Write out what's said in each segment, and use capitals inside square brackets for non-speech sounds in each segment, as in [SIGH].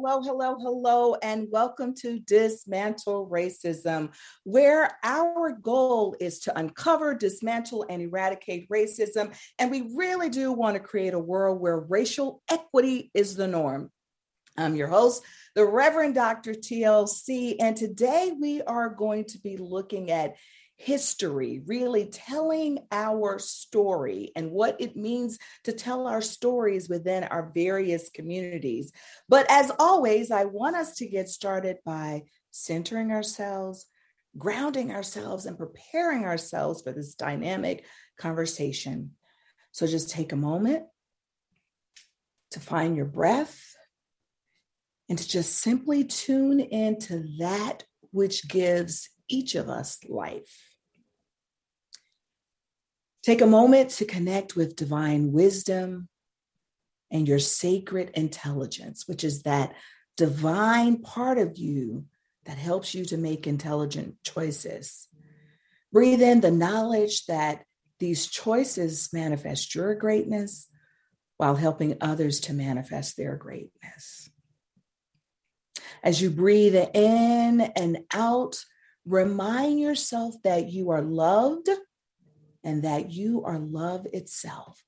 Hello, hello, hello, and welcome to Dismantle Racism, where our goal is to uncover, dismantle, and eradicate racism. And we really do want to create a world where racial equity is the norm. I'm your host, the Reverend Dr. TLC, and today we are going to be looking at history, really telling our story and what it means to tell our stories within our various communities. But as always, I want us to get started by centering ourselves, grounding ourselves, and preparing ourselves for this dynamic conversation. So just take a moment to find your breath and to just simply tune into that which gives each of us life. Take a moment to connect with divine wisdom and your sacred intelligence, which is that divine part of you that helps you to make intelligent choices. Breathe in the knowledge that these choices manifest your greatness while helping others to manifest their greatness. As you breathe in and out, remind yourself that you are loved and that you are love itself.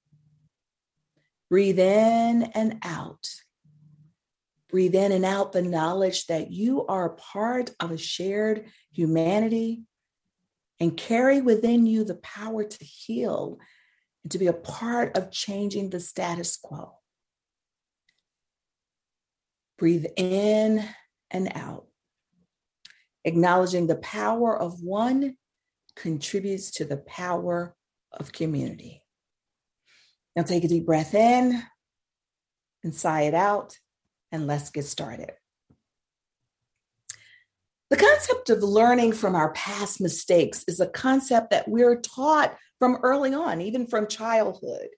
Breathe in and out. Breathe in and out the knowledge that you are part of a shared humanity and carry within you the power to heal and to be a part of changing the status quo. Breathe in and out, acknowledging the power of one contributes to the power of community. Now take a deep breath in and sigh it out, and let's get started. The concept of learning from our past mistakes is a concept that we're taught from early on, even from childhood.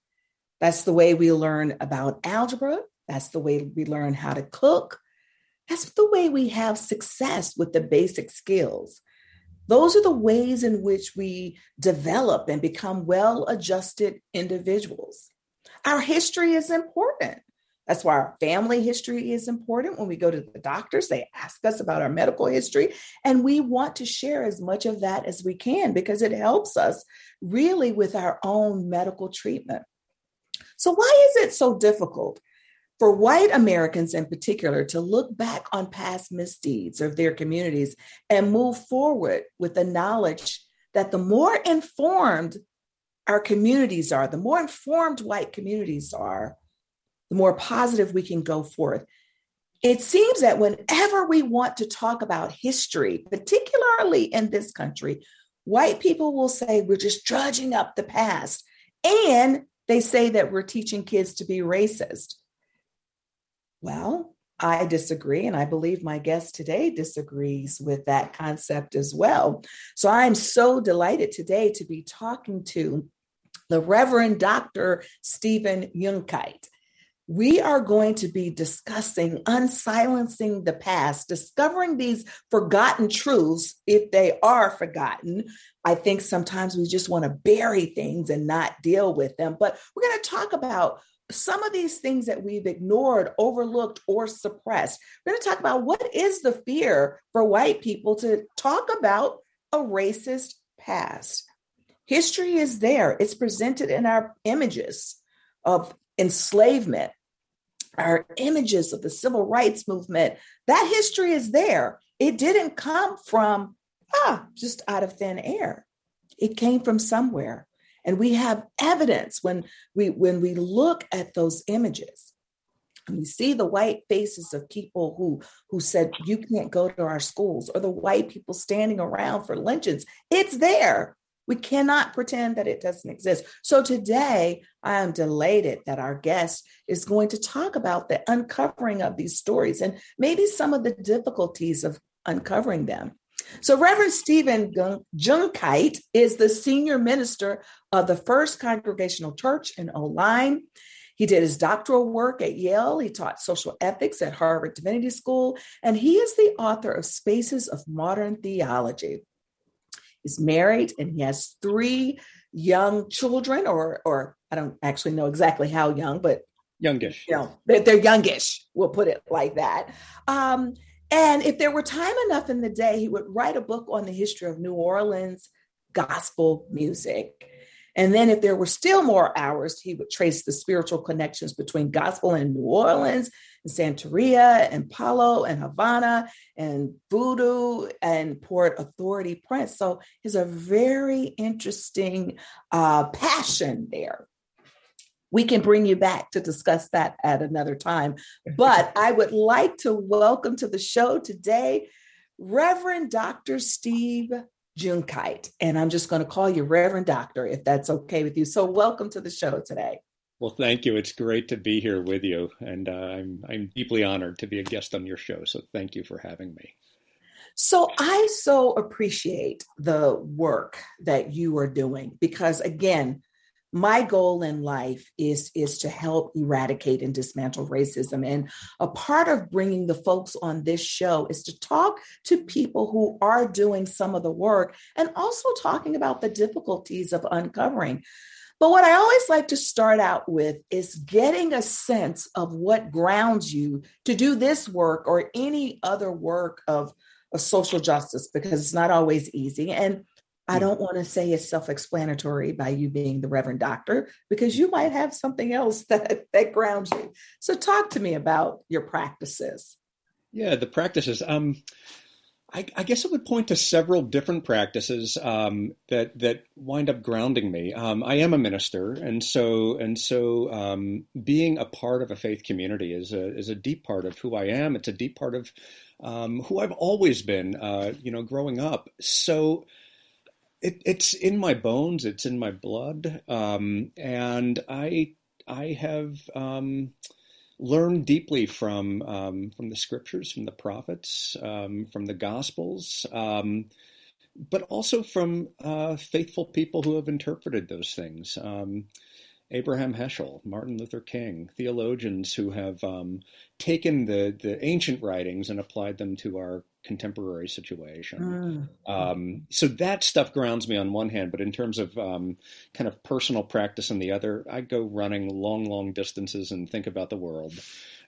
That's the way we learn about algebra. That's the way we learn how to cook. That's the way we have success with the basic skills. Those are the ways in which we develop and become well adjusted individuals. Our history is important. That's why our family history is important. When we go to the doctors, they ask us about our medical history, and we want to share as much of that as we can because it helps us really with our own medical treatment. So, why is it so difficult for white Americans in particular to look back on past misdeeds of their communities and move forward with the knowledge that the more informed our communities are, the more informed white communities are, the more positive we can go forth. It seems that whenever we want to talk about history, particularly in this country, white people will say we're just drudging up the past. And they say that we're teaching kids to be racist. Well, I disagree, and I believe my guest today disagrees with that concept as well. So I'm so delighted today to be talking to the Reverend Dr. Stephen Jungkeit. We are going to be discussing unsilencing the past, discovering these forgotten truths if they are forgotten. I think sometimes we just want to bury things and not deal with them, but we're going to talk about some of these things that we've ignored, overlooked, or suppressed. We're going to talk about what is the fear for white people to talk about a racist past. History is there, it's presented in our images of enslavement, our images of the civil rights movement. That history is there. It didn't come from, ah, just out of thin air. It came from somewhere. And we have evidence when we when we look at those images and we see the white faces of people who who said you can't go to our schools or the white people standing around for lynchings it's there. We cannot pretend that it doesn't exist. So today i am delighted that our guest is going to talk about the uncovering of these stories and maybe some of the difficulties of uncovering them so, Reverend Stephen Jungkeit is the senior minister of the First Congregational Church in Old Lyme. He did his doctoral work at Yale. He taught social ethics at Harvard Divinity School, and he is the author of Spaces of Modern Theology. He's married and he has three young children, or, or I don't actually know exactly how young, but youngish. You know, they're, they're youngish. We'll put it like that. Um, and if there were time enough in the day, he would write a book on the history of New Orleans gospel music. And then, if there were still more hours, he would trace the spiritual connections between gospel and New Orleans and Santeria and Palo and Havana and Voodoo and Port Authority Prince. So, there's a very interesting uh, passion there. We can bring you back to discuss that at another time. But I would like to welcome to the show today Reverend Dr. Steve Jungkeit. And I'm just going to call you Reverend Doctor if that's okay with you. So, welcome to the show today. Well, thank you. It's great to be here with you, and uh, I'm I'm deeply honored to be a guest on your show. So, thank you for having me. So, I so appreciate the work that you are doing because, again, my goal in life is is to help eradicate and dismantle racism. And a part of bringing the folks on this show is to talk to people who are doing some of the work and also talking about the difficulties of uncovering. But what i always like to start out with is getting a sense of what grounds you to do this work or any other work of of social justice because it's not always easy. And I don't want to say it's self-explanatory by you being the Reverend Doctor because you might have something else [LAUGHS] that that grounds you. So talk to me about your practices. Yeah, the practices. Um, I, I guess I would point to several different practices um, that that wind up grounding me. Um, I am a minister, and so and so um, being a part of a faith community is a is a deep part of who I am. It's a deep part of um, who I've always been. Uh, you know, growing up. So it, it's in my bones. It's in my blood, um, and I I have um, learned deeply from um, from the scriptures, from the prophets, um, from the gospels, um, but also from uh, faithful people who have interpreted those things. Abraham Heschel, Martin Luther King, theologians who have um, taken the, the ancient writings and applied them to our contemporary situation. Mm. Um, so that stuff grounds me on one hand, but in terms of um, kind of personal practice on the other, I go running long, long distances and think about the world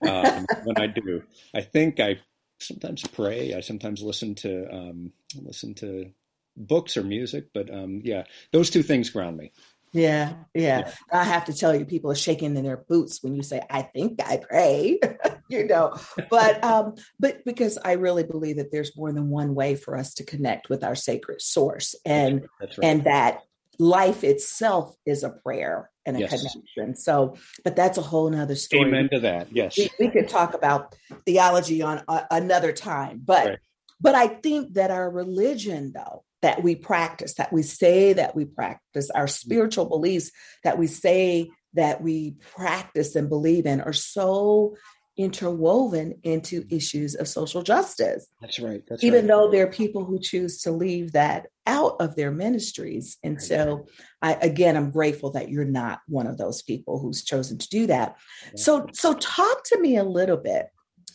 um, [LAUGHS] when I do. I think I sometimes pray. I sometimes listen to um, listen to books or music, but um, yeah, those two things ground me. Yeah, yeah, yeah. I have to tell you, people are shaking in their boots when you say, "I think I pray," [LAUGHS] you know. But um, but because I really believe that there's more than one way for us to connect with our sacred source, and right. and that life itself is a prayer and a yes. connection. So, but that's a whole nother story. Amen to that. Yes, we, we could talk about theology on a, another time, but right. but I think that our religion, though that we practice, that we say that we practice, our spiritual beliefs that we say that we practice and believe in are so interwoven into issues of social justice. That's right. That's Even right. though there are people who choose to leave that out of their ministries. And so I again I'm grateful that you're not one of those people who's chosen to do that. So so talk to me a little bit,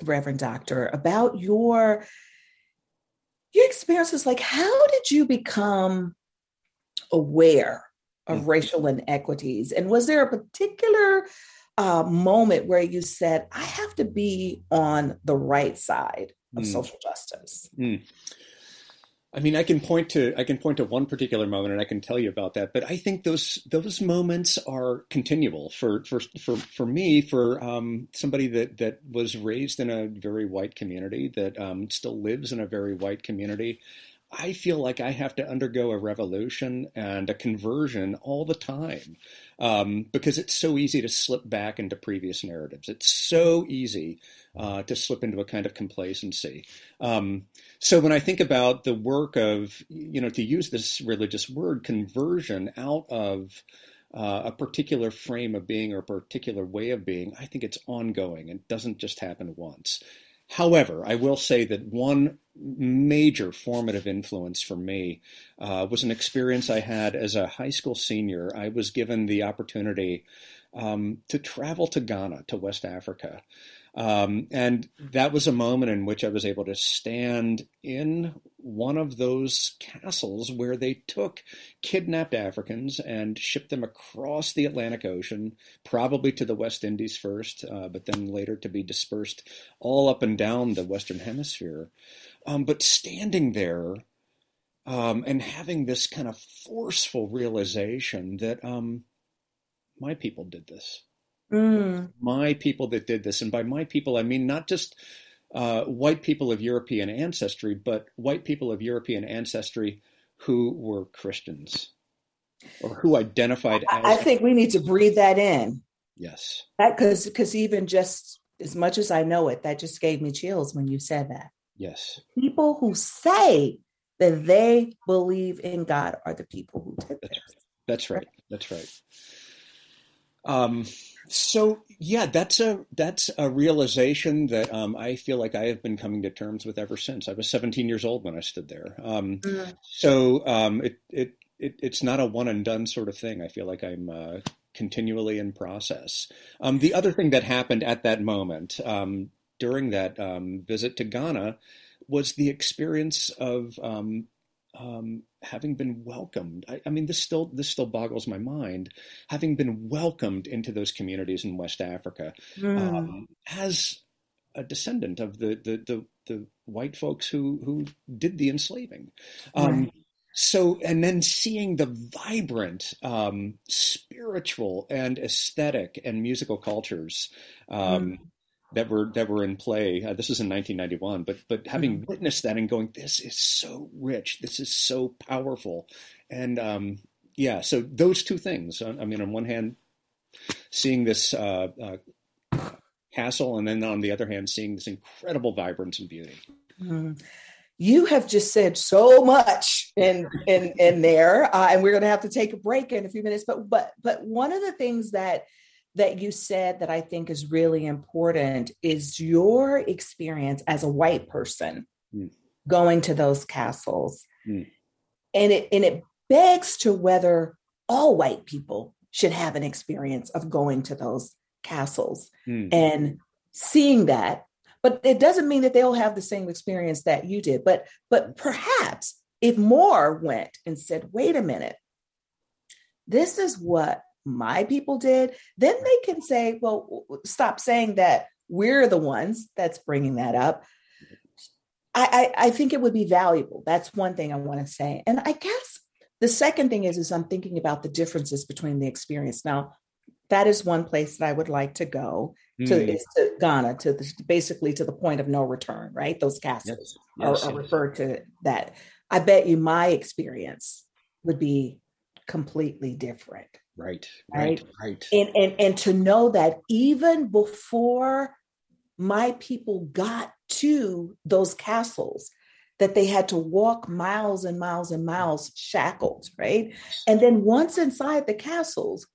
Reverend Doctor, about your your experience was like how did you become aware of mm-hmm. racial inequities and was there a particular uh, moment where you said i have to be on the right side of mm. social justice mm. I mean, I can point to I can point to one particular moment, and I can tell you about that. But I think those those moments are continual for for for for me, for um, somebody that that was raised in a very white community, that um, still lives in a very white community. I feel like I have to undergo a revolution and a conversion all the time um, because it's so easy to slip back into previous narratives. It's so easy uh, to slip into a kind of complacency. Um, so when I think about the work of, you know, to use this religious word, conversion out of uh, a particular frame of being or a particular way of being, I think it's ongoing. It doesn't just happen once. However, I will say that one major formative influence for me uh, was an experience I had as a high school senior. I was given the opportunity um, to travel to Ghana, to West Africa. Um, and that was a moment in which I was able to stand in one of those castles where they took kidnapped Africans and shipped them across the Atlantic Ocean, probably to the West Indies first, uh, but then later to be dispersed all up and down the Western Hemisphere. Um, but standing there um, and having this kind of forceful realization that um, my people did this. Mm. My people that did this. And by my people, I mean not just uh, white people of European ancestry, but white people of European ancestry who were Christians or who identified as. I think we need to breathe that in. Yes. Because because even just as much as I know it, that just gave me chills when you said that. Yes. People who say that they believe in God are the people who did this. That's right. That's right. Um, so yeah, that's a that's a realization that um, I feel like I have been coming to terms with ever since. I was 17 years old when I stood there. Um, mm. So um, it, it it it's not a one and done sort of thing. I feel like I'm uh, continually in process. Um, the other thing that happened at that moment um, during that um, visit to Ghana was the experience of um, having been welcomed. I, I, mean, this still this still boggles my mind. Having been welcomed into those communities in West Africa mm. um, as a descendant of the, the the, the white folks who who did the enslaving. Um, right. So, and then seeing the vibrant um, spiritual and aesthetic and musical cultures um, mm that were that were in play. Uh, this is in 1991, but but having mm-hmm. witnessed that and going, this is so rich, this is so powerful, and um, yeah, so those two things. I mean, on one hand, seeing this uh, uh, castle, and then on the other hand, seeing this incredible vibrance and beauty. Mm-hmm. You have just said so much in in in there, uh, and we're going to have to take a break in a few minutes. But but but one of the things that that you said that I think is really important is your experience as a white person mm. going to those castles. Mm. And it and it begs to whether all white people should have an experience of going to those castles mm. and seeing that but it doesn't mean that they'll have the same experience that you did but but perhaps if more went and said wait a minute this is what my people did, then they can say, well, stop saying that we're the ones that's bringing that up. I, I, I think it would be valuable. That's one thing I want to say. And I guess the second thing is, is I'm thinking about the differences between the experience. Now, that is one place that I would like to go to, mm. is to Ghana, to the, basically to the point of no return, right? Those castles yes. Yes, are, are referred to that. I bet you my experience would be completely different. Right, right, right. And, and, and to know that even before my people got to those castles, that they had to walk miles and miles and miles shackled, right? And then once inside the castles,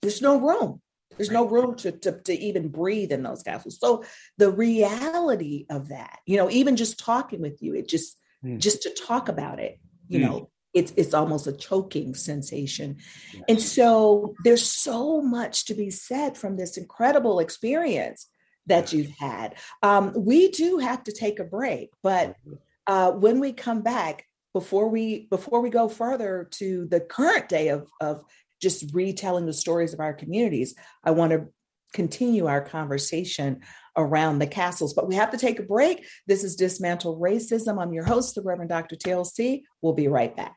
there's no room. There's no room to, to, to, even breathe in those castles. So the reality of that, you know, even just talking with you, it just mm. just to talk about it, you mm. know, it's it's almost a choking sensation yes. and so there's so much to be said from this incredible experience that you've had um, we do have to take a break but mm-hmm. uh, when we come back before we before we go further to the current day of of just retelling the stories of our communities i want to continue our conversation around the castles. But we have to take a break. This is Dismantle Racism. I'm your host, the Reverend Dr. TLC. We'll be right back.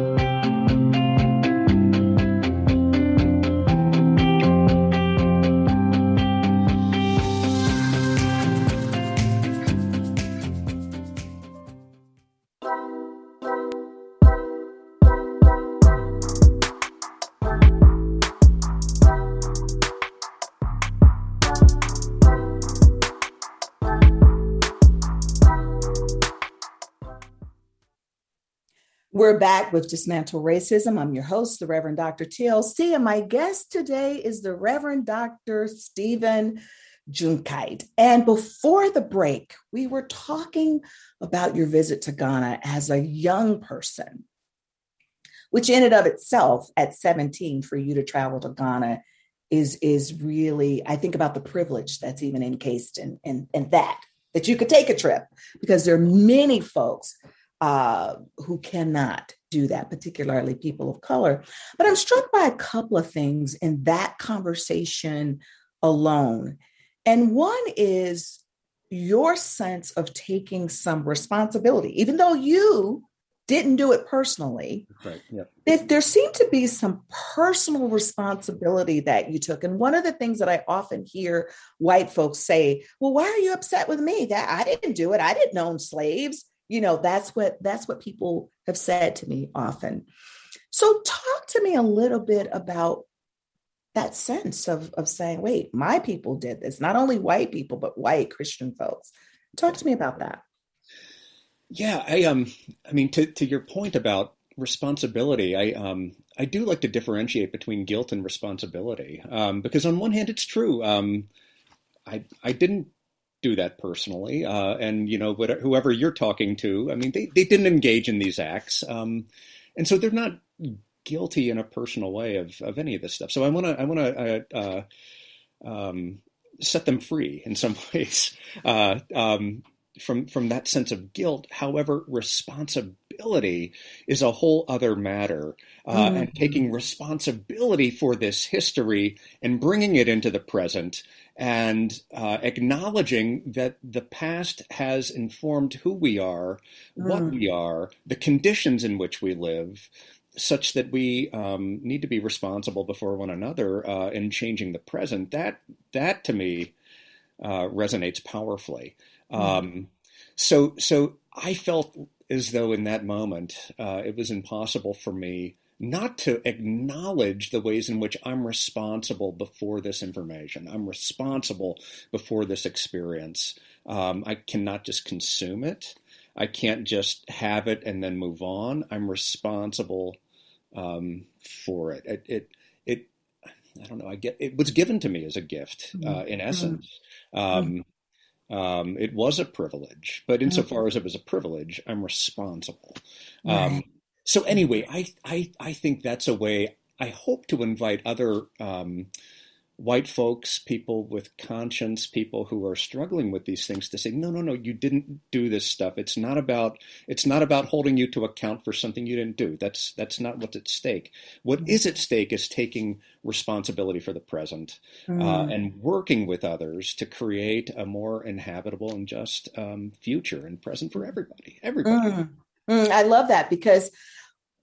We're back with Dismantle Racism. I'm your host, the Reverend Dr. TLC, and my guest today is the Reverend Dr. Stephen Jungkeit. And before the break, we were talking about your visit to Ghana as a young person, which in and of itself, at 17, for you to travel to Ghana is, is really, I think about the privilege that's even encased in, in, in that, that you could take a trip because there are many folks uh, who cannot do that, particularly people of color. But I'm struck by a couple of things in that conversation alone. And one is your sense of taking some responsibility, even though you didn't do it personally. Right. Yeah. There, there seemed to be some personal responsibility that you took. And one of the things that I often hear white folks say, well, why are you upset with me? That I didn't do it. I didn't own slaves you know that's what that's what people have said to me often. So talk to me a little bit about that sense of of saying wait my people did this. Not only white people but white christian folks. Talk to me about that. Yeah i um i mean to to your point about responsibility i um i do like to differentiate between guilt and responsibility um because on one hand it's true. Um i i didn't do that personally. Uh, and you know, whatever, whoever you're talking to, I mean, they, they didn't engage in these acts, um, and so they're not guilty in a personal way of, of any of this stuff. So I want to I want to uh, uh, um, set them free in some [LAUGHS] ways uh, um, from from that sense of guilt. However, responsibility is a whole other matter, uh, mm. and taking responsibility for this history and bringing it into the present and uh, acknowledging that the past has informed who we are, mm. what we are, the conditions in which we live, such that we um, need to be responsible before one another uh, in changing the present. That that to me uh, resonates powerfully. Mm. Um, so so I felt as though in that moment uh, it was impossible for me not to acknowledge the ways in which I'm responsible before this information. I'm responsible before this experience. Um, I cannot just consume it. I can't just have it and then move on. I'm responsible um, for it. It, it, it, I don't know. I get it was given to me as a gift, uh, in mm-hmm. essence. Um, um, it was a privilege, but insofar as it was a privilege, I'm responsible. Um, right. So anyway, I, I I think that's a way. I hope to invite other um, white folks, people with conscience, people who are struggling with these things to say, no, no, no, you didn't do this stuff. It's not about it's not about holding you to account for something you didn't do. That's that's not what's at stake. What is at stake is taking responsibility for the present mm. uh, and working with others to create a more inhabitable and just um, future and present for everybody. Everybody. Mm. Mm, I love that because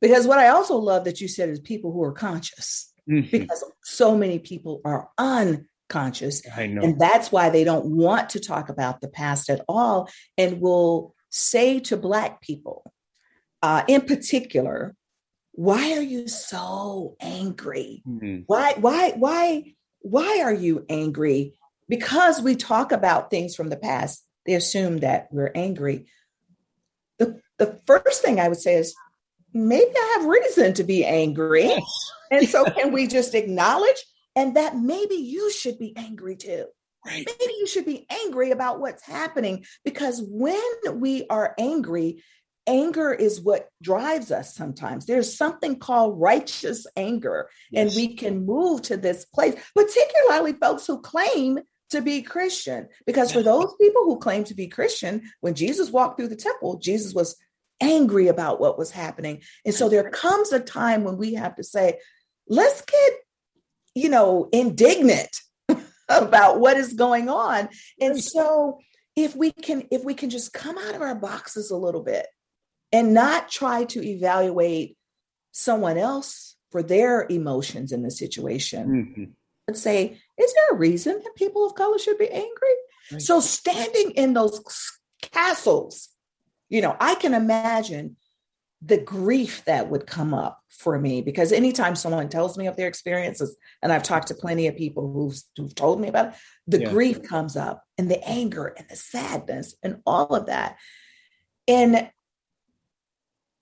because what I also love that you said is people who are conscious mm-hmm. because so many people are unconscious. I know. And that's why they don't want to talk about the past at all and will say to Black people, uh, in particular, why are you so angry? Mhm. Why, why, why, why are you angry? Because we talk about things from the past, they assume that we're angry. The, the first thing I would say is maybe I have reason to be angry. Yes. [LAUGHS] And so, can we just acknowledge and that maybe you should be angry too? Right. Maybe you should be angry about what's happening because when we are angry, anger is what drives us sometimes. There's something called righteous anger, and we can move to this place, particularly folks who claim to be Christian. Because for those people who claim to be Christian, when Jesus walked through the temple, Jesus was angry about what was happening. And so there comes a time when we have to say, let's get, you know, indignant [LAUGHS] about what is going on. And so if we can if we can just come out of our boxes a little bit and not try to evaluate someone else for their emotions in the situation Mhm. and say, is there a reason that people of color should be angry? Right. So standing in those castles, you know, I can imagine the grief that would come up for me because anytime someone tells me of their experiences, and I've talked to plenty of people who've, who've told me about it, the Yeah. grief comes up and the anger and the sadness and all of that. And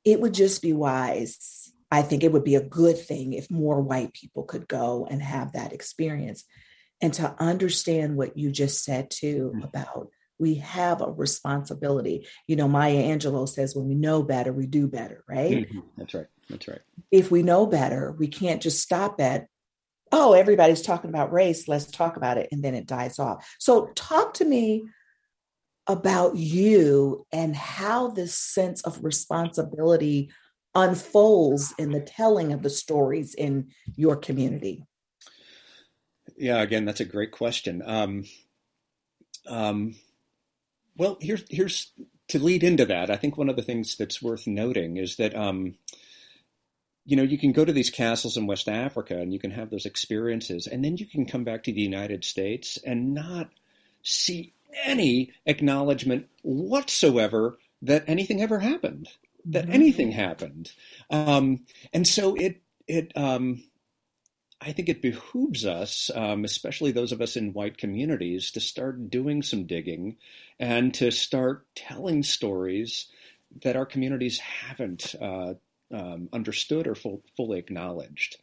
it would just be wise. I think it would be a good thing if more white people could go and have that experience and to understand what you just said too Mm. about we have a responsibility. You know, Maya Angelou says, when we know better, we do better, right? Mhm. That's right. That's right. If we know better, we can't just stop at, oh, everybody's talking about race, let's talk about it, and then it dies off. So, talk to me about you and how this sense of responsibility unfolds in the telling of the stories in your community. Yeah, again, that's a great question. Um, um, well, here's here's to lead into that. I think one of the things that's worth noting is that um, you know you can go to these castles in West Africa and you can have those experiences, and then you can come back to the United States and not see any acknowledgement whatsoever that anything ever happened, that Mhm. anything happened, um, and so it it. Um, I think it behooves us, um, especially those of us in white communities, to start doing some digging and to start telling stories that our communities haven't uh, um, understood or full, fully acknowledged.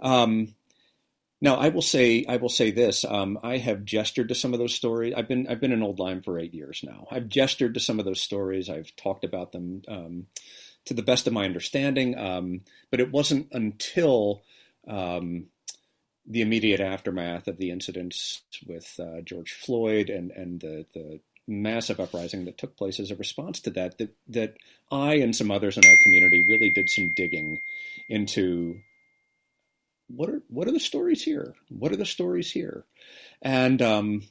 Um, now, I will say, I will say this: um, I have gestured to some of those stories. I've been, I've been in Old Lyme for eight years now. I've gestured to some of those stories. I've talked about them um, to the best of my understanding, um, but it wasn't until um, the immediate aftermath of the incidents with uh, George Floyd and and the the massive uprising that took place as a response to that that that I and some others in our community really did some digging into what are what are the stories here? What are the stories here? And um,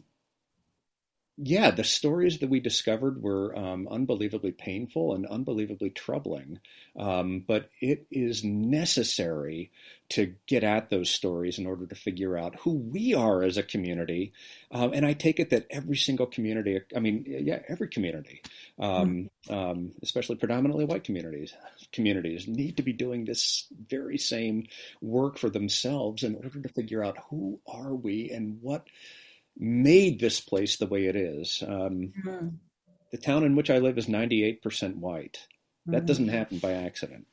yeah, the stories that we discovered were um, unbelievably painful and unbelievably troubling. Um, but it is necessary to get at those stories in order to figure out who we are as a community. Um, and I take it that every single community, I mean, yeah, every community, um, um, especially predominantly white communities, communities need to be doing this very same work for themselves in order to figure out who are we and what made this place the way it is. Um, the town in which I live is 98% white. That doesn't happen by accident.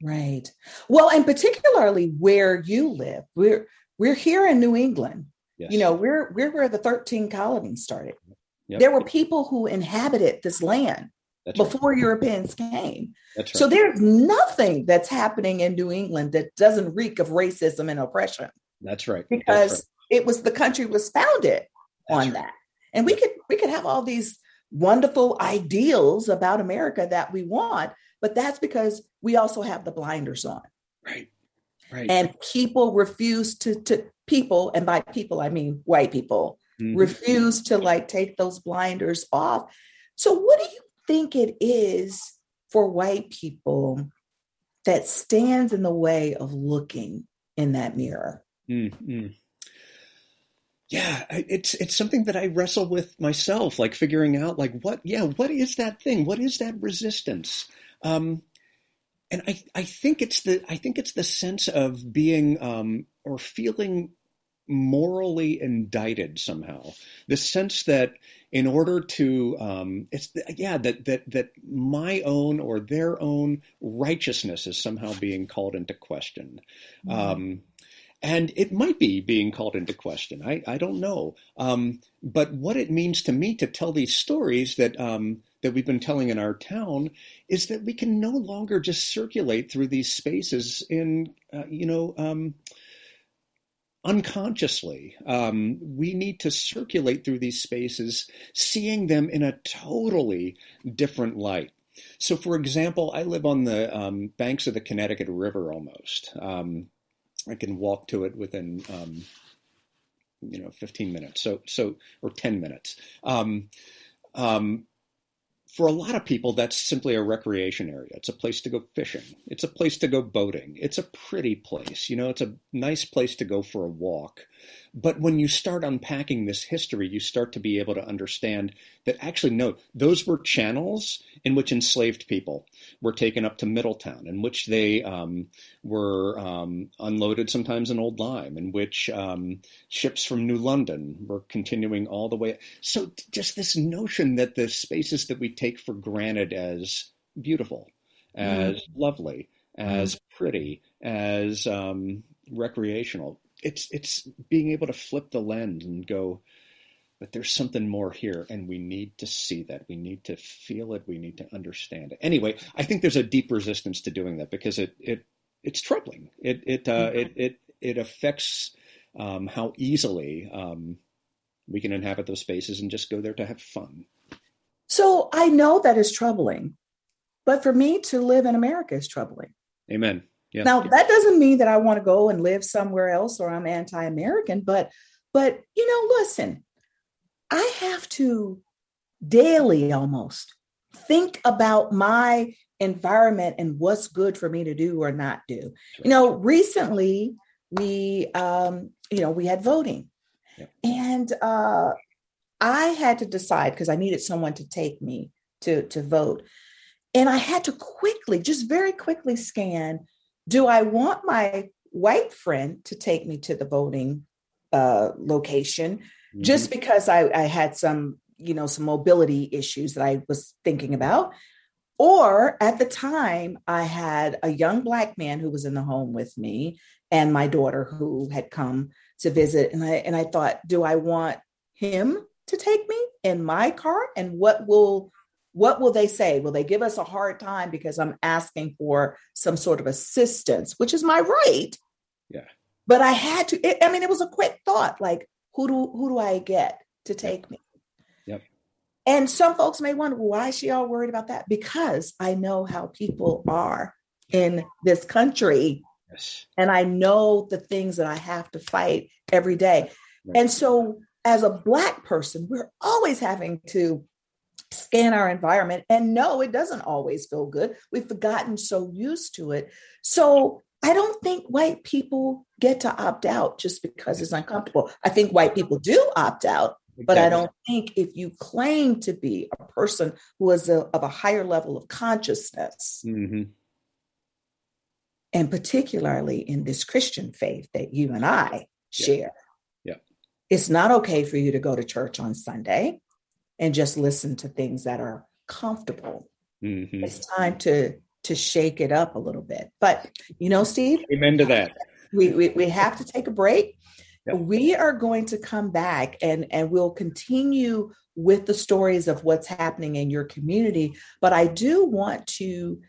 Right. Well, and particularly where you live, we're we're here in New England. Yes. You know, we're we're where the 13 colonies started. Yep. There were people who inhabited this land that's right. before Europeans came. That's right. So there's nothing that's happening in New England that doesn't reek of racism and oppression that's right. because That's it was the country was founded on that. And we could we could have all these wonderful ideals about America that we want, but that's because we also have the blinders on. right. Right. and people refuse to to people and by people i mean white people Mhm. refuse to like take those blinders off so what do you think it is for white people that stands in the way of looking in that mirror Mm, mm. Yeah, it's it's something that I wrestle with myself, like figuring out like what yeah, what is that thing? What is that resistance? Um, and I I think it's the I think it's the sense of being um, or feeling morally indicted somehow. The sense that in order to um, it's yeah that that that my own or their own righteousness is somehow being called into question. Mm-hmm. Um, and it might be being called into question. I, I don't know. Um, but what it means to me to tell these stories that um, that we've been telling in our town is that we can no longer just circulate through these spaces in uh, you know um, unconsciously. Um, we need to circulate through these spaces, seeing them in a totally different light. So, for example, I live on the um, banks of the Connecticut River almost. I can walk to it within um, you know 15 minutes. So so or 10 minutes. Um, um, for a lot of people, that's simply a recreation area. It's a place to go fishing. It's a place to go boating. It's a pretty place. You know, it's a nice place to go for a walk. But when you start unpacking this history, you start to be able to understand that actually, no, those were channels in which enslaved people were taken up to Middletown, in which they um, were um, unloaded sometimes in Old Lyme, in which um, ships from New London were continuing all the way. So, just this notion that the spaces that we take for granted as beautiful, as mm. lovely, as mm. pretty, as um, recreational, it's it's being able to flip the lens and go but there's something more here and we need to see that. We need to feel it. We need to understand it. Anyway i think there's a deep resistance to doing that because it it it's troubling. It it uh, mm-hmm. it, it it affects um, how easily um, we can inhabit those spaces and just go there to have fun. So i know that is troubling but for me to live in america is troubling. Amen yeah. Now that doesn't mean that I want to go and live somewhere else or I'm anti-American, but but you know, listen, I have to daily almost think about my environment and what's good for me to do or not do. Sure. You know, recently we um, you know, we had voting. Yeah. And uh I had to decide because I needed someone to take me to to vote. And I had to quickly, just very quickly scan do I want my white friend to take me to the voting uh, location mm-hmm. just because I, I had some, you know, some mobility issues that I was thinking about? Or at the time, I had a young Black man who was in the home with me and my daughter who had come to visit. And I, and I thought, do I want him to take me in my car? And what will what will they say? Will they give us a hard time because I'm asking for some sort of assistance, which is my right? Yeah. But I had to, it, I mean, it was a quick thought like, who do, who do I get to take yep. me? Yep. And some folks may wonder, why is she all worried about that? Because I know how people are in this country. Yes. And I know the things that I have to fight every day. Right. And so, as a Black person, we're always having to scan our environment. And no, it doesn't always feel good. We've gotten so used to it. So I don't think white people get to opt out just because it's uncomfortable. I think white people do opt out, but I don't think if you claim to be a person who is a, of a higher level of consciousness, mm-hmm. and particularly in this Christian faith that you and I share, yeah. yeah. it's not okay for you to go to church on Sunday and just listen to things that are comfortable. Mm-hmm. It's time to to shake it up a little bit. But you know, Steve, amen to that. We we, we have to take a break. Yep. We are going to come back and and we'll continue with the stories of what's happening in your community. But I do want to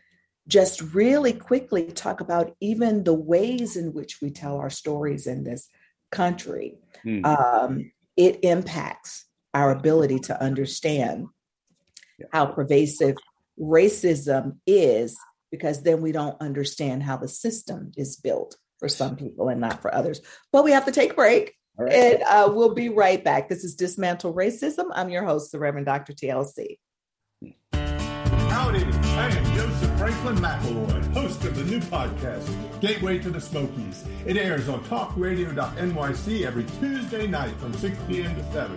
just really quickly talk about even the ways in which we tell our stories in this country. Mm. Um, it impacts our ability to understand yeah. how pervasive racism is because then we don't understand how the system is built for some people and not for others. But we have to take a break. Right. And uh, we'll be right back. This is Dismantle Racism. I'm your host, the Reverend Dr. TLC. Howdy. I am Joseph Franklin McElroy, host of the new podcast, Gateway to the Smokies. It airs on talkradio.nyc every Tuesday night from 6 p.m. to 7.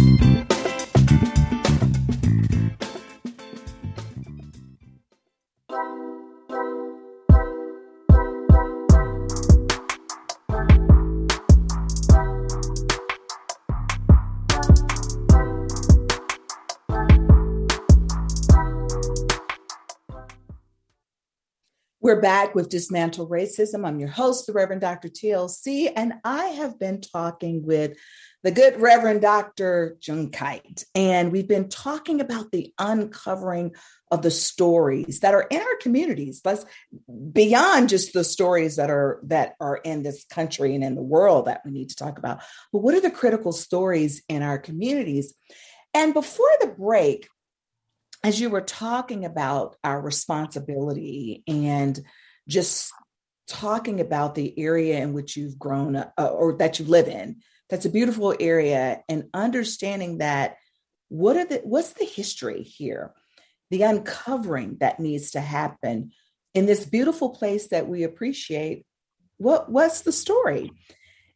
We're back with Dismantle Racism. I'm your host, the Reverend Dr. TLC, and I have been talking with the good Reverend Dr. Jungkeit, and we've been talking about the uncovering of the stories that are in our communities. Let's beyond just the stories that are that are in this country and in the world that we need to talk about. But what are the critical stories in our communities? And before the break, as you were talking about our responsibility and just talking about the area in which you've grown uh, or that you live in that's a beautiful area and understanding that what are the what's the history here? The uncovering that needs to happen in this beautiful place that we appreciate. What what's the story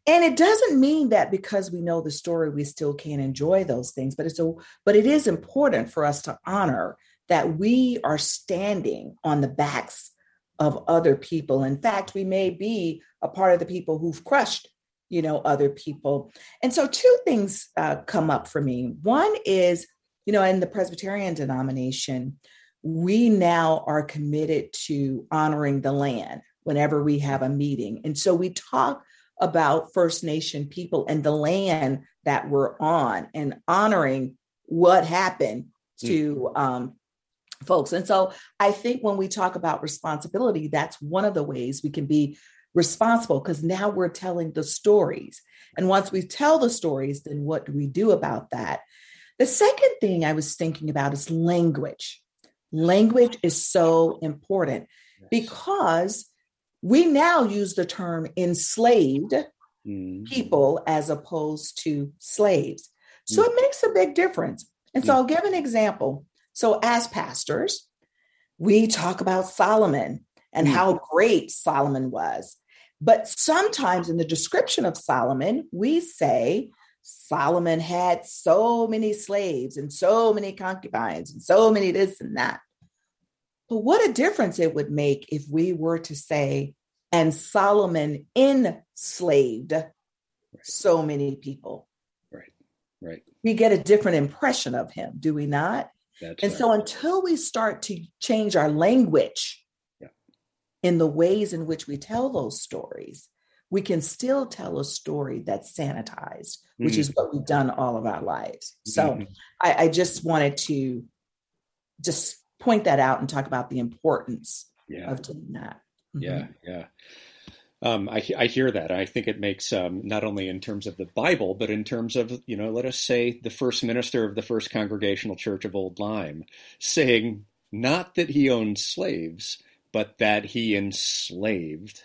and it doesn't mean that because we know the story we still can't enjoy those things but it's a but it is important for us to honor that we are standing on the backs of other people. In fact we may be a part of the people who've crushed you know other people. And so two things uh, come up for me. One is you know in the presbyterian denomination we now are committed to honoring the land whenever we have a meeting. And so we talk about First Nation people and the land that we're on and honoring what happened hmm. to um, folks. And so I think when we talk about responsibility, that's one of the ways we can be responsible because now we're telling the stories. And once we tell the stories, then what do we do about that? The second thing I was thinking about is language. Language is so important because we now use the term enslaved mm. people as opposed to slaves. So mm. it makes a big difference. And so mm. I'll give an example. So, as pastors, we talk about Solomon and mm. how great Solomon was. But sometimes in the description of Solomon, we say Solomon had so many slaves and so many concubines and so many this and that. But what a difference it would make if we were to say, and Solomon enslaved right. so many people. Right, right. We get a different impression of him, do we not? That's and right. so until we start to change our language yeah. in the ways in which we tell those stories, we can still tell a story that's sanitized, which mm-hmm. is what we've done all of our lives. So mm-hmm. I, I, just wanted to just point that out and talk about the importance yeah. of doing that. Mm-hmm. Yeah, yeah. Um, I, I, hear that. I think it makes um, not only in terms of the Bible, but in terms of you know, let us say the first minister of the First Congregational Church of Old Lyme saying not that he owned slaves, but that he enslaved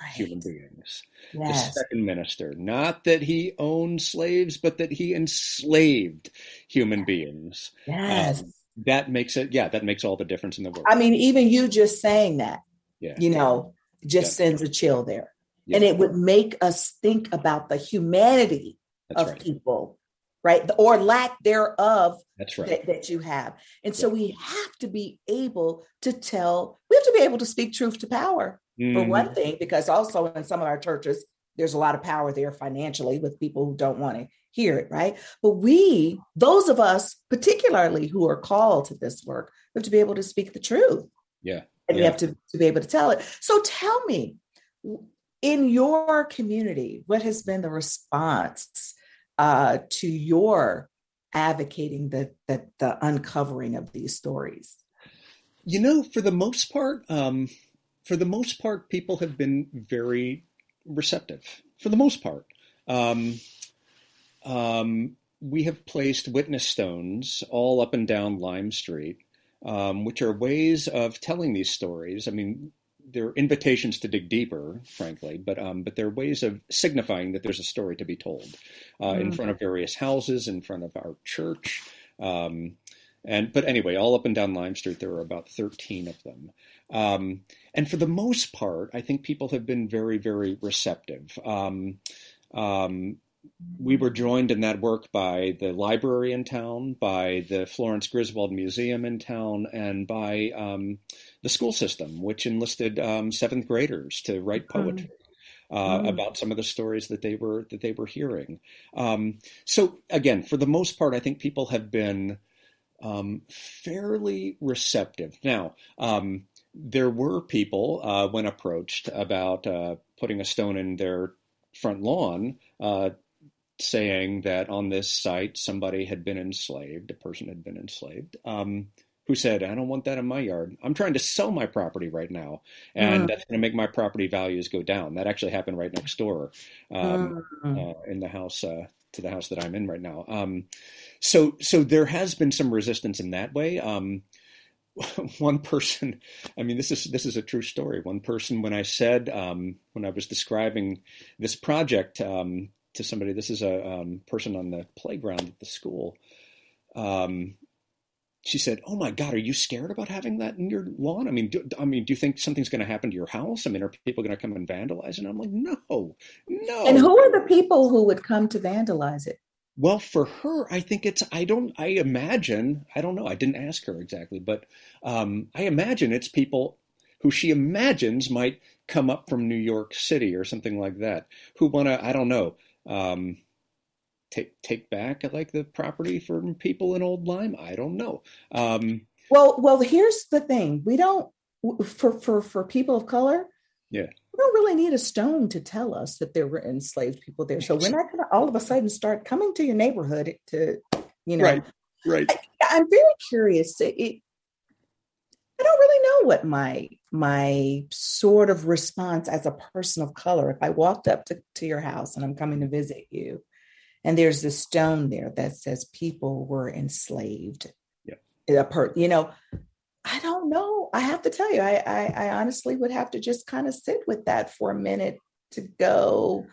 Right. human beings. The second minister, not that he owned slaves, but that he enslaved human beings. Yes. Um, that makes it, yeah, that makes all the difference in the world. I mean, even you just saying that, yeah, you know, just Yeah. sends a chill there. yeah, And it would make us think about the humanity that's of right. people, right? Or lack thereof That's right. that, that you have. And so we have to be able to tell, we have to be able to speak truth to power for Mhm. one thing, because also in some of our churches, there's a lot of power there financially with people who don't want to hear it, right? But we, those of us, particularly who are called to this work, have to be able to speak the truth. Yeah. And Yeah. have to, to be able to tell it. So tell me, in your community, what has been the response uh, to your advocating the, the the uncovering of these stories? You know, for the most part, um, for the most part, people have been very receptive. For the most part, um, um, we have placed witness stones all up and down Lyme Street, um, which are ways of telling these stories. I mean, they're invitations to dig deeper, frankly, but um, but they're ways of signifying that there's a story to be told uh, in Mm. front of various houses, in front of our church. Um, and but anyway, all up and down Lyme Street, there are about 13 of them. Um, and for the most part, I think people have been very, very receptive. Um, um, we were joined in that work by the library in town, by the Florence Griswold Museum in town, and by um, the school system, which enlisted um, seventh graders to write poetry. Uh, Mm. About some of the stories that they were that they were hearing, um, so again, for the most part, I think people have been um, fairly receptive. Now, um, there were people uh, when approached about uh, putting a stone in their front lawn, uh, saying that on this site somebody had been enslaved, a person had been enslaved. Um, who said, I don't want that in my yard. I'm trying to sell my property right now, and Mm. that's going to make my property values go down. That actually happened right next door um, Mm. uh, in the house uh, to the house that I'm in right now. Um, so, so there has been some resistance in that way. Um, [LAUGHS] one person, I mean, this is this is a true story. One person, when I said um, when I was describing this project um, to somebody, this is a um, person on the playground at the school. Um, she said, "Oh my God, are you scared about having that in your lawn? I mean, do, I mean, do you think something's going to happen to your house? I mean, are people going to come and vandalize?" It? And I'm like, "No, no." And who are the people who would come to vandalize it? Well, for her, I think it's, I don't, I imagine, I don't know, I didn't ask her exactly, but um, I imagine it's people who she imagines might come up from New York City or something like that, who want to, I don't know, um, take take back like the property from people in Old Lyme. I don't know. Um, Well, well, here's the thing: we don't for for for people of color. Yeah. we don't really need a stone to tell us that there were enslaved people there. So we're not going to all of a sudden start coming to your neighborhood to, you know. Right. right. I, am very curious. It, I don't really know what my my sort of response as a person of color. If I walked up to, to your house and I'm coming to visit you, and there's this stone there that says people were enslaved. Yeah. A per, you know, I don't know. I have to tell you, I, I, I honestly would have to just kind of sit with that for a minute to go.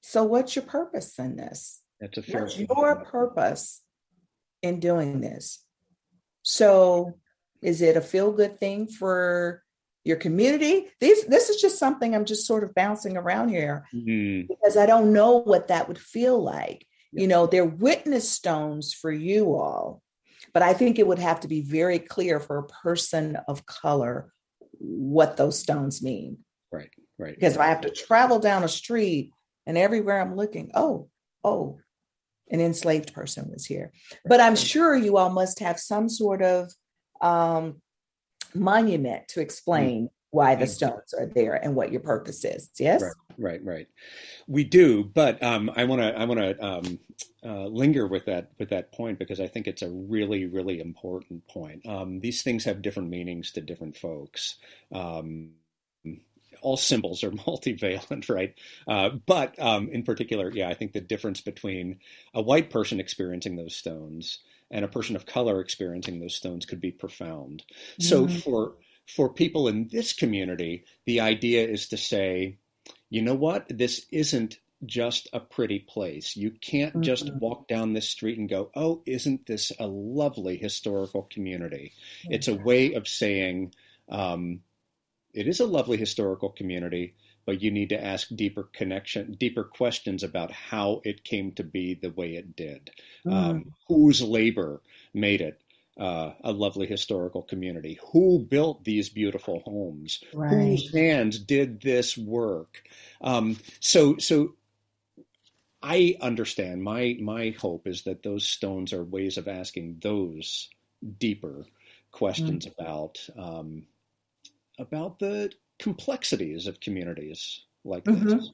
So, what's your purpose in this? That's a fair. What's your purpose in doing this? So, is it a feel good thing for your community? These, this is just something I'm just sort of bouncing around here Mm, because I don't know what that would feel like. Yeah. You know, they're witness stones for you all, but I think it would have to be very clear for a person of color what those stones mean. right. Right. Because if I have to travel down a street and everywhere I'm looking, oh, oh, an enslaved person was here. But I'm sure you all must have some sort of um, monument to explain why the Mhm. stones are there and what your purpose is. Yes. Right. Right, right. We do, but um, I want to I want to um, uh, linger with that with that point because I think it's a really really important point. Um, these things have different meanings to different folks. Um, all symbols are [LAUGHS] multivalent, right? Uh, but um, in particular, yeah, I think the difference between a white person experiencing those stones and a person of color experiencing those stones could be profound. Mm-hmm. So for for people in this community, the idea is to say, you know what, this isn't just a pretty place. You can't mm-hmm. just walk down this street and go, oh, isn't this a lovely historical community? Mm-hmm. It's a way of saying, um, it is a lovely historical community, but you need to ask deeper connection, deeper questions about how it came to be the way it did, mm. um, whose labor made it uh, a lovely historical community, who built these beautiful homes, right. whose hands did this work. Um, so, so I understand. My my hope is that those stones are ways of asking those deeper questions mm. about um, about the complexities of communities like this. Mm-hmm.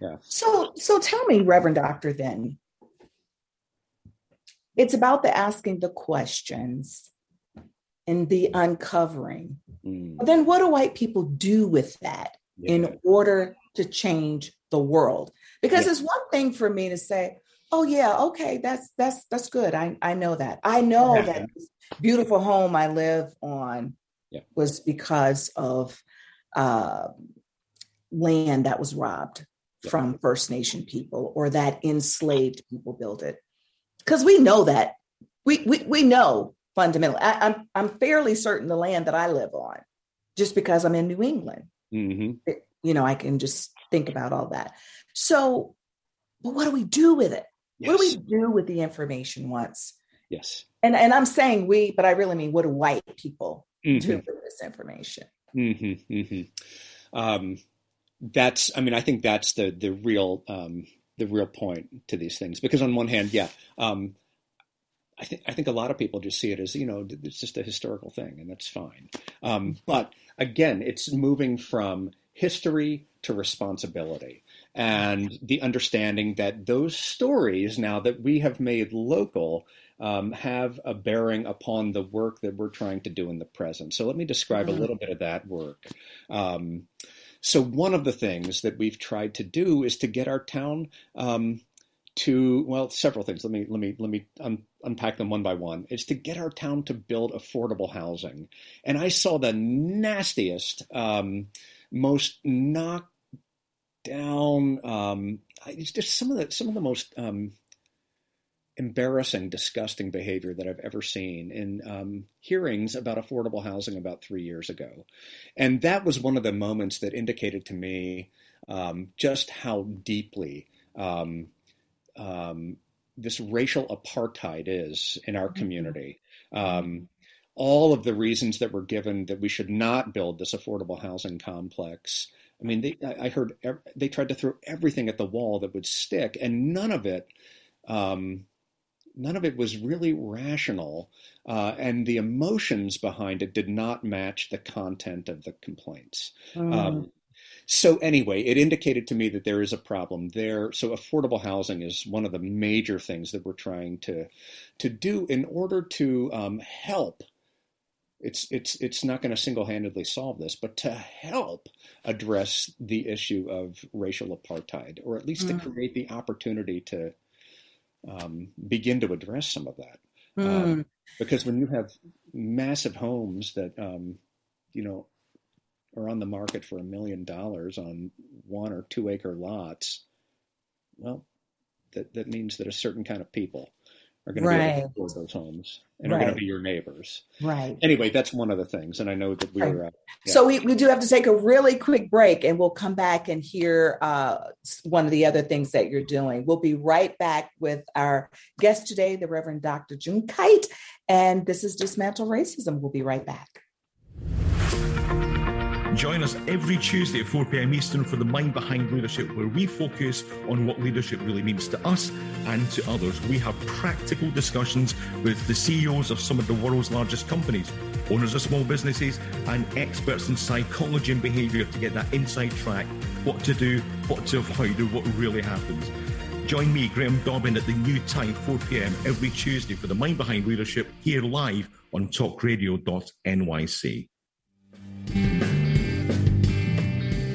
Yeah. So so tell me, Reverend Doctor, then. It's about the asking the questions and the uncovering. Mm. Then what do white people do with that yeah. in order to change the world? Because yeah. it's one thing for me to say, oh yeah, okay, that's that's that's good. I, I know that. I know yeah. that this beautiful home I live on was because of uh, land that was robbed from First Nation people or that enslaved people built it. Because we know that. We, we, we know fundamentally. I, am I'm, I'm fairly certain the land that I live on, just because I'm in New England. Mm-hmm. It, you know, I can just think about all that. So, but what do we do with it? Yes. What do we do with the information once? Yes. And and I'm saying we, but I really mean what do white people mm-hmm. do with this information? Mm-hmm, mm-hmm. Um, that's, I mean, I think that's the the real um, the real point to these things because on one hand, yeah, um, I think I think a lot of people just see it as you know it's just a historical thing and that's fine. Um, but again, it's moving from history to responsibility and the understanding that those stories now that we have made local um, have a bearing upon the work that we're trying to do in the present. So let me describe mm-hmm. a little bit of that work. Um, so one of the things that we've tried to do is to get our town um, to well, several things. Let me let me let me un- unpack them one by one. Is to get our town to build affordable housing, and I saw the nastiest, um, most knocked down. Um, it's just some of the some of the most um, embarrassing, disgusting behavior that I've ever seen in um, hearings about affordable housing about three years ago. And that was one of the moments that indicated to me um, just how deeply um, um this racial apartheid is in our mm-hmm. community. Um, all of the reasons that were given that we should not build this affordable housing complex. I mean, they, I heard they tried to throw everything at the wall that would stick, and none of it um, none of it was really rational, uh, and the emotions behind it did not match the content of the complaints. Mm. Um, so anyway, it indicated to me that there is a problem there. So affordable housing is one of the major things that we're trying to to do in order to um, help. It's it's it's not going to single handedly solve this, but to help address the issue of racial apartheid, or at least mm. to create the opportunity to um, begin to address some of that. Mm. Um, because when you have massive homes that, um, you know, are on the market for a million dollars on one or two acre lots, well, that, that means that a certain kind of people are going right. to be able to those homes and right. are going to be your neighbors. Right. Anyway, that's one of the things, and I know that we're. Right. Uh, yeah. So we, we do have to take a really quick break, and we'll come back and hear uh, one of the other things that you're doing. We'll be right back with our guest today, the Reverend Dr. Jungkeit, and this is Dismantle Racism. We'll be right back. Join us every Tuesday at 4 p.m. Eastern for the Mind Behind Leadership, where we focus on what leadership really means to us and to others. We have practical discussions with the CEOs of some of the world's largest companies, owners of small businesses, and experts in psychology and behavior to get that inside track what to do, what to avoid, and what really happens. Join me, Graham Dobbin, at the new time, 4 p.m. every Tuesday for the Mind Behind Leadership here live on talkradio.nyc.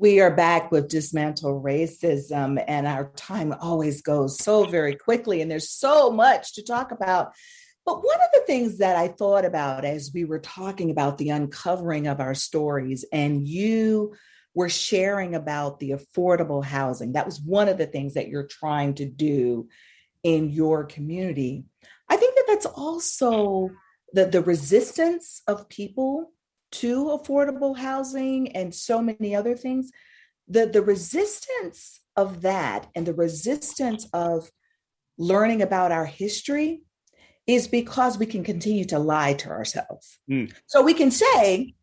We are back with Dismantle Racism, and our time always goes so very quickly, and there's so much to talk about. But one of the things that I thought about as we were talking about the uncovering of our stories, and you were sharing about the affordable housing, that was one of the things that you're trying to do in your community. I think that that's also the, the resistance of people to affordable housing and so many other things the the resistance of that and the resistance of learning about our history is because we can continue to lie to ourselves Mm. so we can say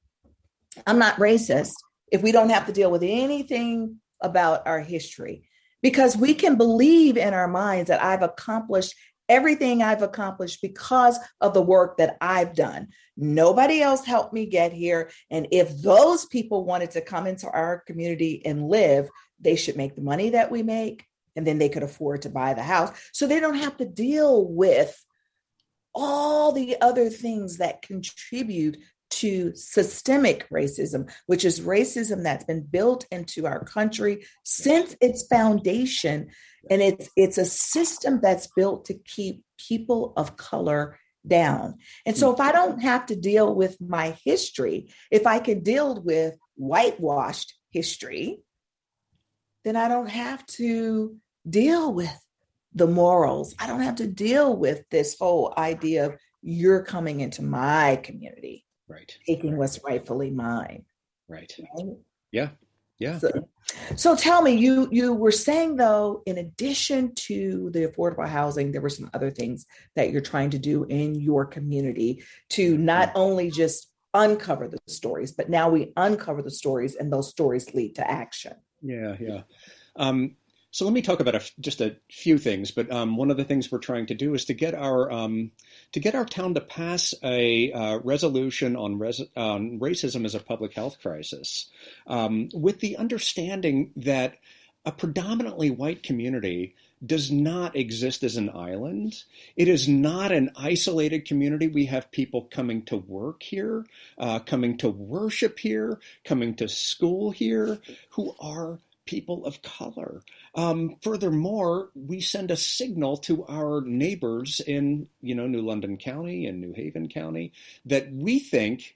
i'm not racist if we don't have to deal with anything about our history because we can believe in our minds that i've accomplished everything I've accomplished because of the work that I've done. Nobody else helped me get here. And if those people wanted to come into our community and live, they should make the money that we make, and then they could afford to buy the house. So they don't have to deal with all the other things that contribute to systemic racism, which is racism that's been built into our country since its foundation. And it's it's a system that's built to keep people of color down. And so if I don't have to deal with my history, if I can deal with whitewashed history, then I don't have to deal with the morals. I don't have to deal with this whole idea of you're coming into my community right taking what's rightfully mine right. right? yeah yeah. So, so tell me you you were saying though in addition to the affordable housing there were some other things that you're trying to do in your community to not only just uncover the stories but now we uncover the stories and those stories lead to action. Yeah, yeah. Um, so let me talk about a just a few things. But um, one of the things we're trying to do is to get our um, to get our town to pass a uh, resolution on, res- on racism as a public health crisis, um, with the understanding that a predominantly white community does not exist as an island. It is not an isolated community. We have people coming to work here, uh, coming to worship here, coming to school here, who are people of color. Um, furthermore, we send a signal to our neighbors in, you know, New London County and New Haven County that we think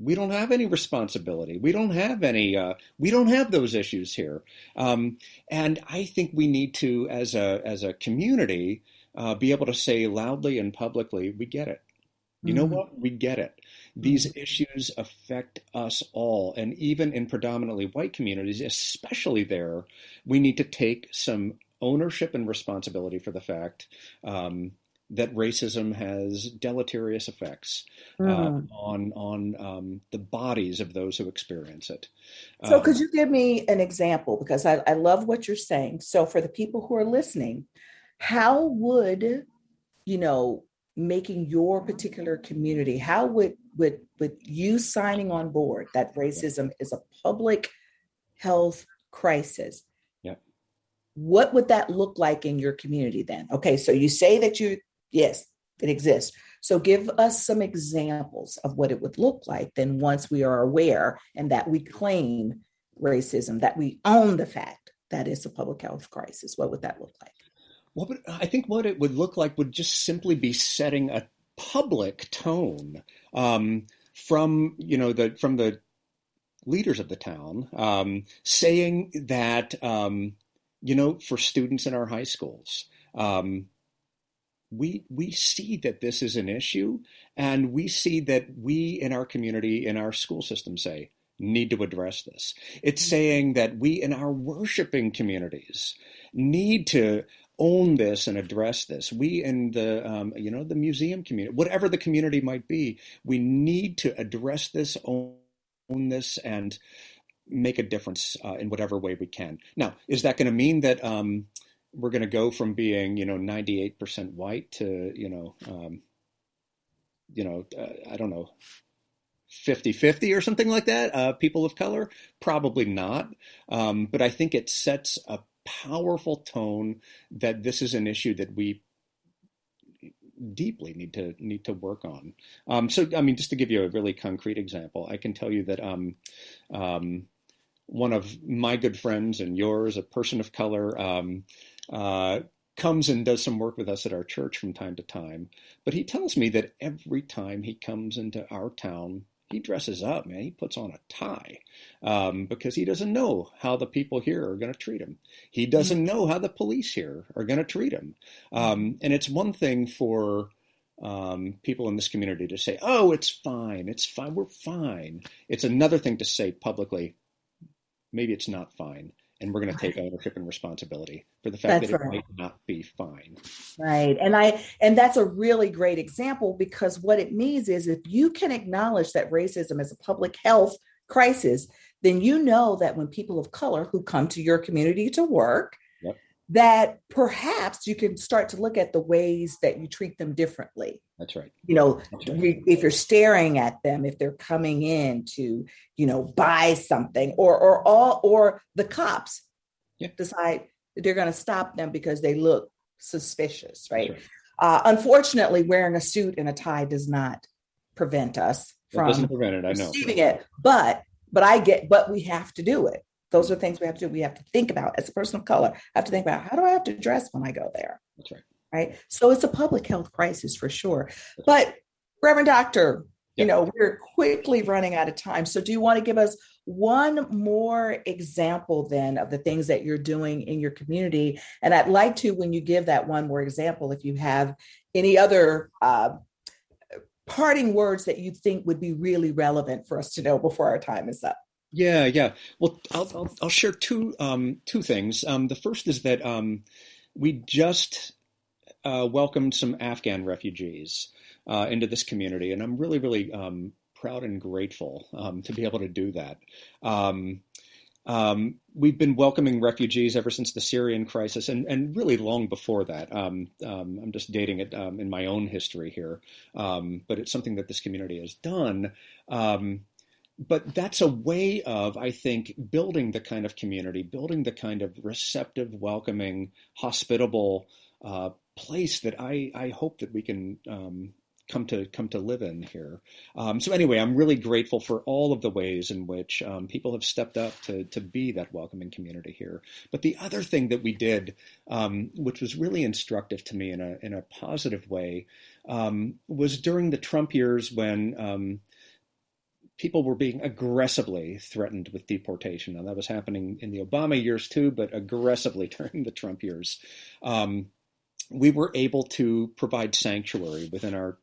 we don't have any responsibility. We don't have any. Uh, we don't have those issues here. Um, and I think we need to, as a as a community, uh, be able to say loudly and publicly, we get it. You know Mhm. what? We get it. These issues affect us all. And even in predominantly white communities, especially there, we need to take some ownership and responsibility for the fact um, that racism has deleterious effects uh, Mm. on on um, the bodies of those who experience it. So, Um, could you give me an example? Because I, I love what you're saying. So, for the people who are listening, how would you know making your particular community? How would would would you signing on board that racism is a public health crisis? Yeah. what would that look like in your community then? Okay, so you say that you, yes, it exists. So give us some examples of what it would look like then once we are aware and that we claim racism, that we own the fact that it's a public health crisis. What would that look like? Well, I think what it would look like would just simply be setting a public tone um, from you know the from the leaders of the town um, saying that um, you know for students in our high schools um, we we see that this is an issue and we see that we in our community in our school system say need to address this it's mm-hmm. saying that we in our worshiping communities need to own this and address this. We in the um, you know the museum community whatever the community might be we need to address this own, this and make a difference uh, in whatever way we can. Now is that going to mean that um, we're going to go from being you know 98% white to you know um, you know uh, I don't know 50-50 or something like that uh, people of color? Probably not. Um, but I think it sets a powerful tone that this is an issue that we deeply need to need to work on. Um, so, I mean, just to give you a really concrete example, I can tell you that um, um, one of my good friends and yours, a person of color, um, uh, comes and does some work with us at our church from time to time. But he tells me that every time he comes into our town, he dresses up, man. He puts on a tie um, because he doesn't know how the people here are going to treat him. He doesn't know how the police here are going to treat him. Um, and it's one thing for um, people in this community to say, "Oh, it's fine, it's fine, we're fine." It's another thing to say publicly, "Maybe it's not fine." And we're going to take ownership and responsibility for the fact that's that it right. might not be fine. Right. And I and that's a really great example because what it means is if you can acknowledge that racism is a public health crisis, then you know that when people of color who come to your community to work. That perhaps you can start to look at the ways that you treat them differently. That's right. You know, right. if you're staring at them, if they're coming in to, you know, buy something, or or all or the cops yeah. decide that they're going to stop them because they look suspicious, right? right. Uh, unfortunately, wearing a suit and a tie does not prevent us from doesn't prevent it. I know receiving it, but but I get, but we have to do it. Those are things we have to do. We have to think about as a person of color. I have to think about how do I have to dress when I go there. That's right right? So it's a public health crisis for sure. But Reverend Doctor, you know, we're quickly running out of time. So do you want to give us one more example then of the things that you're doing in your community? And I'd like to, when you give that one more example, if you have any other uh, parting words that you think would be really relevant for us to know before our time is up. Yeah, yeah. Well, I'll I'll, I'll share two um, two things. Um, the first is that um, we just uh, welcomed some Afghan refugees uh, into this community, and I'm really, really um, proud and grateful um, to be able to do that. Um, um we've been welcoming refugees ever since the Syrian crisis, and, and really long before that. Um, um, I'm just dating it in my own history here, but it's something that this community has done but that's a way of, I think, building the kind of community, building the kind of receptive, welcoming, hospitable uh, place that I, I hope that we can um, come to come to live in here. Um, so anyway, I'm really grateful for all of the ways in which um, people have stepped up to to be that welcoming community here. But the other thing that we did, um, which was really instructive to me in a in a positive way, um, was during the Trump years when. Um, people were being aggressively threatened with deportation. And that was happening in the Obama years too, but aggressively [LAUGHS] during the Trump years. Um, we were able to provide sanctuary within our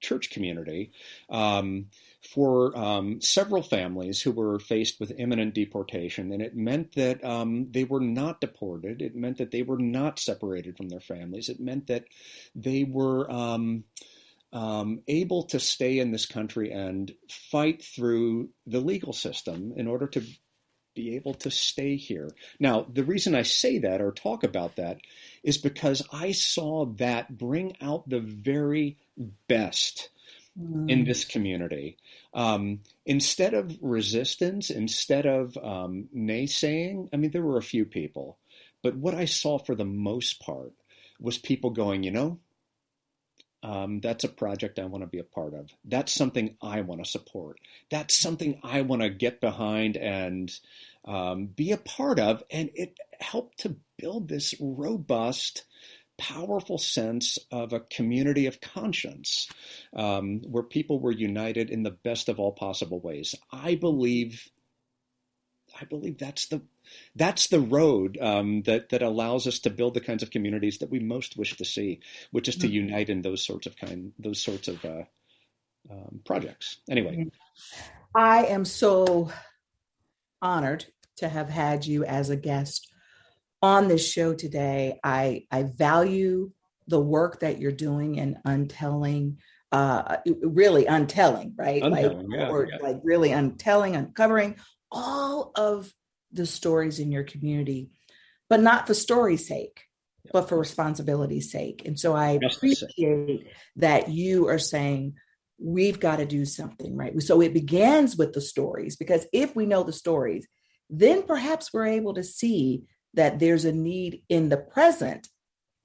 church community um, for um, several families who were faced with imminent deportation. And it meant that um, they were not deported. It meant that they were not separated from their families. It meant that they were um, able to stay in this country and fight through the legal system in order to be able to stay here. Now, the reason I say that or talk about that is because I saw that bring out the very best mm. in this community. Um, instead of resistance, instead of um, naysaying, I mean, there were a few people, But what I saw for the most part was people going, you know, um, that's a project I want to be a part of. That's something I want to support. That's something I want to get behind and um, be a part of. And it helped to build this robust, powerful sense of a community of conscience um, where people were united in the best of all possible ways. I believe. I believe that's the that's the road um, that that allows us to build the kinds of communities that we most wish to see, which is to mm-hmm. unite in those sorts of kind those sorts of uh, um, projects. Anyway, mm-hmm. I am so honored to have had you as a guest on this show today. I I value the work that you're doing in untelling uh really untelling right untelling, like yeah, or yeah. like really untelling uncovering all of the stories in your community, but not for story's sake, but for responsibility's sake. And so I appreciate that you are saying, we've got to do something, right? So it begins with the stories, because if we know the stories, then perhaps we're able to see that there's a need in the present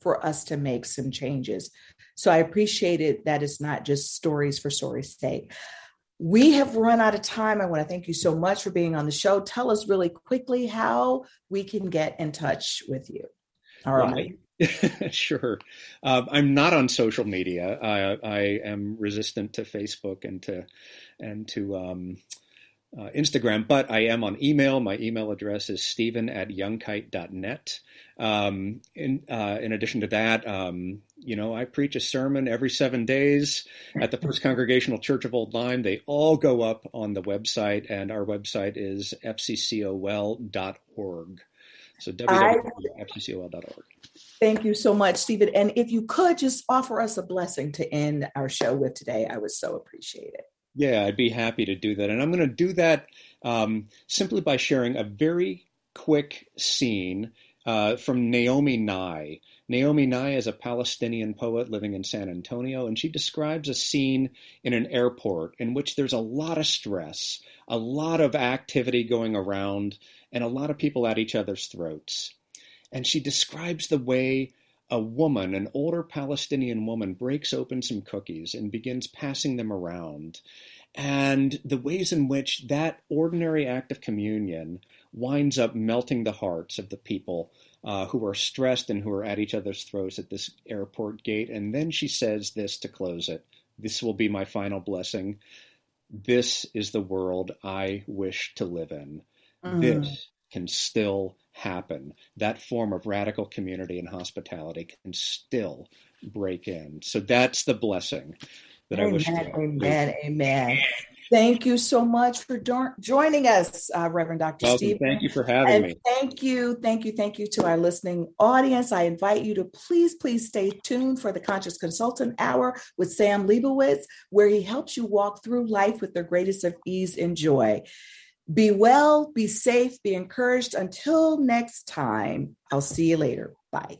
for us to make some changes. So I appreciate it that it's not just stories for story's sake. We have run out of time. I want to thank you so much for being on the show. Tell us really quickly how we can get in touch with you. All right. [LAUGHS] sure. Um, I'm not on social media. I, I, am resistant to Facebook and to and to um, uh, Instagram, but I am on email. My email address is stephen at youngkite.net. Um, in, uh, in addition to that, um, you know, I preach a sermon every seven days at the First Congregational Church of Old Lyme. They all go up on the website, and our website is fccol.org. So www.fccol.org. Thank you so much, Stephen. And if you could just offer us a blessing to end our show with today, I would so appreciate it. Yeah, I'd be happy to do that. And I'm going to do that um, simply by sharing a very quick scene uh, from Naomi Nye. Naomi Nye is a Palestinian poet living in San Antonio, and she describes a scene in an airport in which there's a lot of stress, a lot of activity going around, and a lot of people at each other's throats. And she describes the way a woman, an older Palestinian woman, breaks open some cookies and begins passing them around. And the ways in which that ordinary act of communion winds up melting the hearts of the people uh, who are stressed and who are at each other's throats at this airport gate. And then she says this to close it This will be my final blessing. This is the world I wish to live in. Mm. This can still happen. That form of radical community and hospitality can still break in. So that's the blessing that amen, I wish. To amen. Amen. Thank you so much for do- joining us, uh, Reverend Dr. Steve. Thank you for having and me. Thank you, thank you, thank you to our listening audience. I invite you to please, please stay tuned for the Conscious Consultant Hour with Sam Leibowitz, where he helps you walk through life with the greatest of ease and joy. Be well, be safe, be encouraged. Until next time, I'll see you later. Bye.